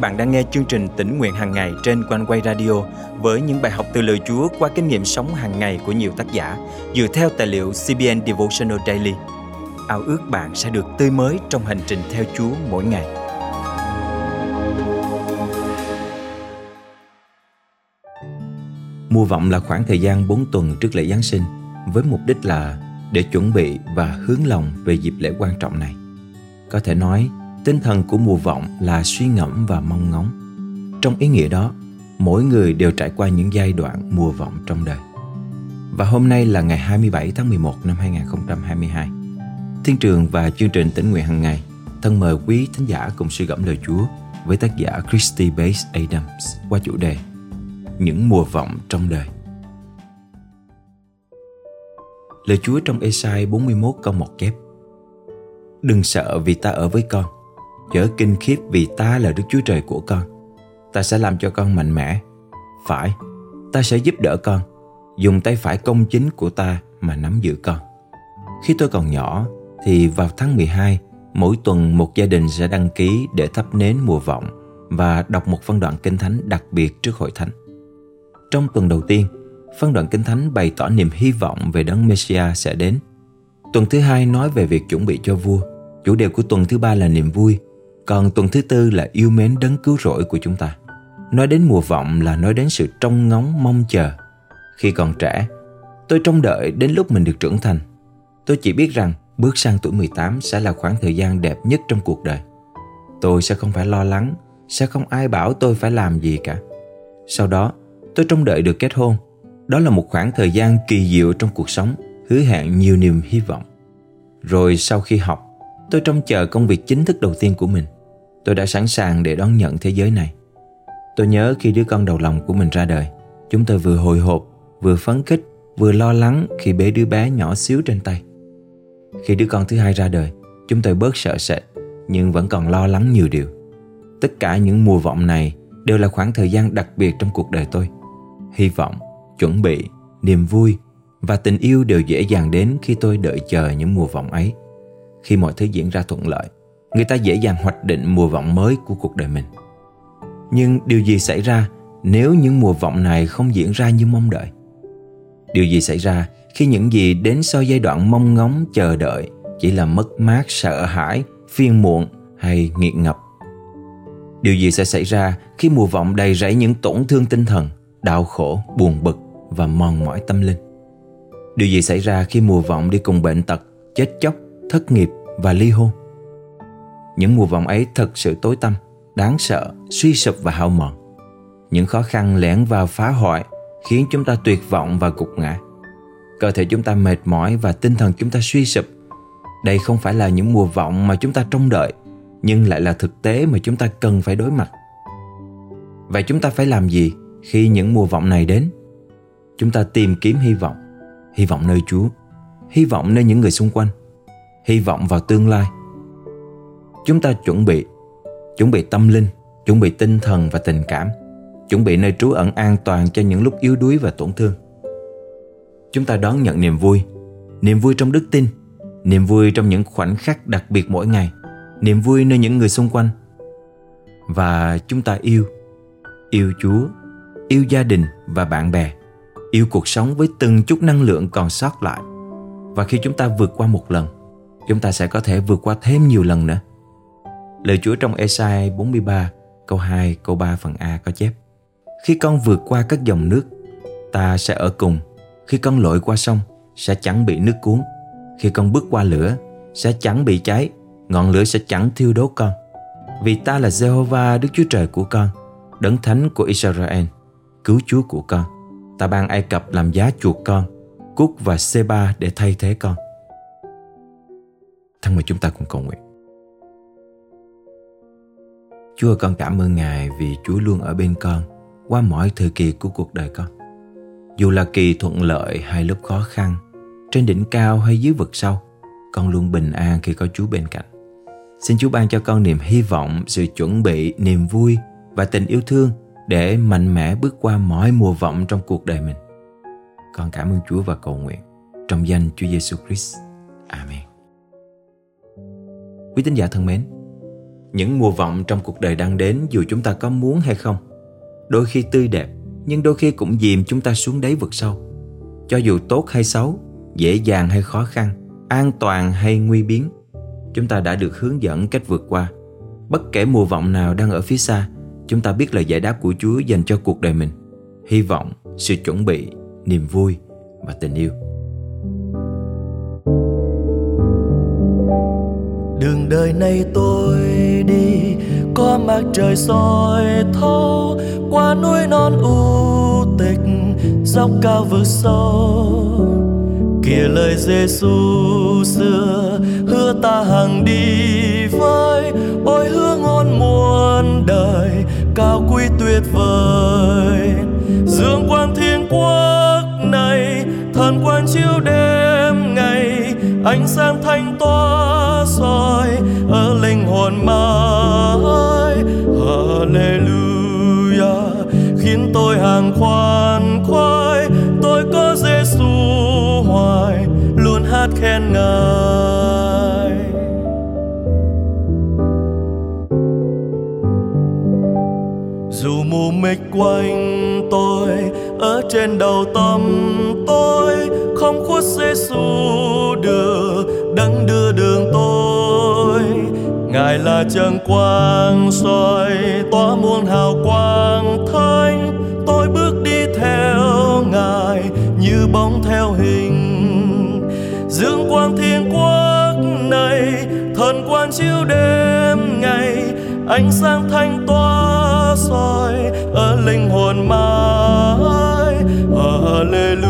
bạn đang nghe chương trình tỉnh nguyện hàng ngày trên quanh quay radio với những bài học từ lời Chúa qua kinh nghiệm sống hàng ngày của nhiều tác giả dựa theo tài liệu CBN Devotional Daily. Ao ước bạn sẽ được tươi mới trong hành trình theo Chúa mỗi ngày. Mùa vọng là khoảng thời gian 4 tuần trước lễ Giáng sinh với mục đích là để chuẩn bị và hướng lòng về dịp lễ quan trọng này. Có thể nói, tinh thần của mùa vọng là suy ngẫm và mong ngóng. Trong ý nghĩa đó, mỗi người đều trải qua những giai đoạn mùa vọng trong đời. Và hôm nay là ngày 27 tháng 11 năm 2022. Thiên trường và chương trình tỉnh nguyện hàng ngày thân mời quý thính giả cùng suy gẫm lời Chúa với tác giả Christy Bates Adams qua chủ đề Những mùa vọng trong đời. Lời Chúa trong Esai 41 câu 1 chép Đừng sợ vì ta ở với con Chớ kinh khiếp vì ta là Đức Chúa Trời của con. Ta sẽ làm cho con mạnh mẽ. Phải, ta sẽ giúp đỡ con. Dùng tay phải công chính của ta mà nắm giữ con. Khi tôi còn nhỏ Thì vào tháng 12 Mỗi tuần một gia đình sẽ đăng ký để thắp nến mùa vọng Và đọc một phân đoạn kinh thánh đặc biệt trước hội thánh. Trong tuần đầu tiên phân đoạn kinh thánh bày tỏ niềm hy vọng về đấng Messiah sẽ đến. Tuần thứ hai nói về việc chuẩn bị cho vua. Chủ đề của tuần thứ ba là niềm vui còn tuần thứ tư là yêu mến đấng cứu rỗi của chúng ta. Nói đến mùa vọng là nói đến sự trông ngóng mong chờ. Khi còn trẻ, tôi trông đợi đến lúc mình được trưởng thành. Tôi chỉ biết rằng bước sang tuổi 18 sẽ là khoảng thời gian đẹp nhất trong cuộc đời. Tôi sẽ không phải lo lắng, sẽ không ai bảo tôi phải làm gì cả. Sau đó, tôi trông đợi được kết hôn. Đó là một khoảng thời gian kỳ diệu trong cuộc sống, hứa hẹn nhiều niềm hy vọng. Rồi sau khi học, tôi trông chờ công việc chính thức đầu tiên của mình. Tôi đã sẵn sàng để đón nhận thế giới này. Tôi nhớ khi đứa con đầu lòng của mình ra đời, chúng tôi vừa hồi hộp, vừa phấn khích, vừa lo lắng khi bế đứa bé nhỏ xíu trên tay. Khi đứa con thứ hai ra đời, chúng tôi bớt sợ sệt, nhưng vẫn còn lo lắng nhiều điều. Tất cả những mùa vọng này đều là khoảng thời gian đặc biệt trong cuộc đời tôi. Hy vọng, chuẩn bị, niềm vui và tình yêu đều dễ dàng đến khi tôi đợi chờ những mùa vọng ấy. Khi mọi thứ diễn ra thuận lợi, người ta dễ dàng hoạch định mùa vọng mới của cuộc đời mình. Nhưng điều gì xảy ra nếu những mùa vọng này không diễn ra như mong đợi? Điều gì xảy ra khi những gì đến sau giai đoạn mong ngóng chờ đợi chỉ là mất mát, sợ hãi, phiền muộn hay nghiện ngập? Điều gì sẽ xảy ra khi mùa vọng đầy rẫy những tổn thương tinh thần, đau khổ, buồn bực và mòn mỏi tâm linh? Điều gì xảy ra khi mùa vọng đi cùng bệnh tật, chết chóc, thất nghiệp và ly hôn? Những mùa vọng ấy thật sự tối tăm, đáng sợ, suy sụp và hao mòn. Những khó khăn lẻn vào phá hoại khiến chúng ta tuyệt vọng và gục ngã. Cơ thể chúng ta mệt mỏi và tinh thần chúng ta suy sụp. Đây không phải là những mùa vọng mà chúng ta trông đợi, nhưng lại là thực tế mà chúng ta cần phải đối mặt. Vậy chúng ta phải làm gì khi những mùa vọng này đến? Chúng ta tìm kiếm hy vọng, hy vọng nơi Chúa, hy vọng nơi những người xung quanh, hy vọng vào tương lai Chúng ta chuẩn bị Chuẩn bị tâm linh, Chuẩn bị tinh thần và tình cảm, Chuẩn bị nơi trú ẩn an toàn cho những lúc yếu đuối và tổn thương. Chúng ta đón nhận niềm vui Niềm vui trong đức tin, Niềm vui trong những khoảnh khắc đặc biệt mỗi ngày, Niềm vui nơi những người xung quanh. Và chúng ta yêu Yêu Chúa, Yêu gia đình và bạn bè, Yêu cuộc sống với từng chút năng lượng còn sót lại. Và khi chúng ta vượt qua một lần, Chúng ta sẽ có thể vượt qua thêm nhiều lần nữa. Lời Chúa trong Esai 43 câu 2 câu 3 phần A có chép, Khi con vượt qua các dòng nước, Ta sẽ ở cùng. Khi con lội qua sông, Sẽ chẳng bị nước cuốn. Khi con bước qua lửa, Sẽ chẳng bị cháy. Ngọn lửa sẽ chẳng thiêu đốt con. Vì ta là Jehovah Đức Chúa Trời của con, Đấng thánh của Israel, Cứu Chúa của con. Ta ban Ai Cập làm giá chuộc con, Cúc và Seba để thay thế con. Thân mời chúng ta cùng cầu nguyện. Chúa con cảm ơn Ngài vì Chúa luôn ở bên con qua mọi thời kỳ của cuộc đời con. Dù là kỳ thuận lợi hay lúc khó khăn, trên đỉnh cao hay dưới vực sâu, con luôn bình an khi có Chúa bên cạnh. Xin Chúa ban cho con niềm hy vọng, sự chuẩn bị, niềm vui và tình yêu thương để mạnh mẽ bước qua mọi mùa vọng trong cuộc đời mình. Con cảm ơn Chúa và cầu nguyện trong danh Chúa Giêsu Christ. Amen. Quý tín giả thân mến, những mùa vọng trong cuộc đời đang đến dù chúng ta có muốn hay không. Đôi khi tươi đẹp, nhưng đôi khi cũng dìm chúng ta xuống đáy vực sâu. Cho dù tốt hay xấu, dễ dàng hay khó khăn, an toàn hay nguy biến, chúng ta đã được hướng dẫn cách vượt qua. Bất kể mùa vọng nào đang ở phía xa, chúng ta biết lời giải đáp của chúa dành cho cuộc đời mình. Hy vọng, sự chuẩn bị, niềm vui và tình yêu. Đường đời này tôi đi, có mặt trời soi thấu, qua núi non u tịch, dốc cao vực sâu. Kìa lời Giêsu xưa, hứa ta hằng đi với ôi hứa ngon muôn đời, cao quý tuyệt vời. Dương quang ánh sáng thanh tỏa soi ở linh hồn mãi. Hallelujah. Khiến tôi hàng khoan khoái. Tôi có Giêsu hoài. Luôn hát khen ngài. Dù mù mịt quanh tôi, ở trên đầu tâm tôi, không khuất Giêsu đưa, đấng đưa đường tôi. Ngài là chân quang soi, tỏa muôn hào quang thánh. Tôi bước đi theo ngài như bóng theo hình. Dương quang thiên quốc này, thần quan chiếu đêm ngày. Ánh sáng thanh tỏa soi ở linh hồn mãi. Hallelujah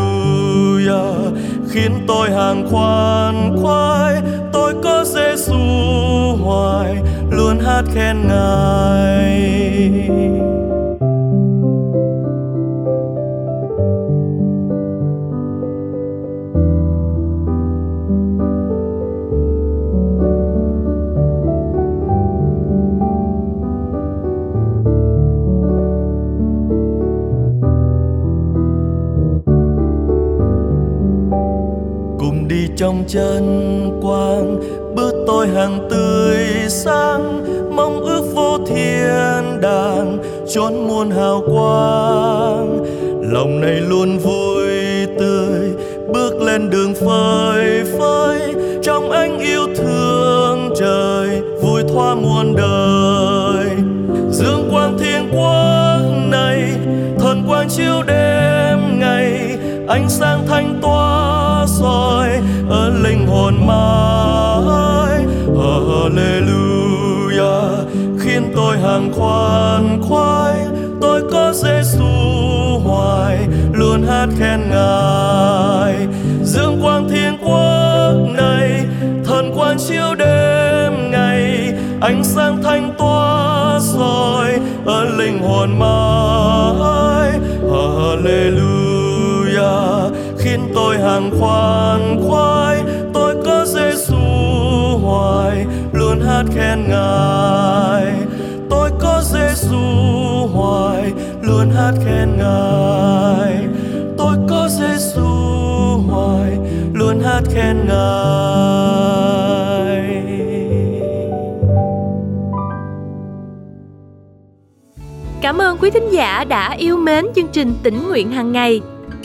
khiến tôi hàng khoan khoái. Tôi có Giêsu hoài luôn hát khen ngài. Trong chân quang, bước tôi hàng tươi sáng. Mong ước vô thiên đàng, chốn muôn hào quang. Lòng này luôn vui tươi, bước lên đường phơi phới. Trong anh yêu thương trời, vui thoa muôn đời. Dương quang thiên quốc này, thần quang chiếu đêm ngày, ánh sáng thanh tỏa soi ở linh hồn mãi. Hallelujah. Khiến tôi hàng khoan khoái. Tôi có Giêsu hoài. Luôn hát khen ngài. Dương quang thiên quốc này. Thần quang chiếu đêm ngày. Ánh sáng thanh toa soi ở linh hồn mãi. Tôi hàng khoan khoái, tôi có Giêsu hoài, luôn hát khen ngài. Tôi có Giêsu hoài, luôn hát khen ngài. Tôi có Giêsu hoài, luôn hát khen ngài. Cảm ơn quý thính giả đã yêu mến chương trình tỉnh nguyện hàng ngày.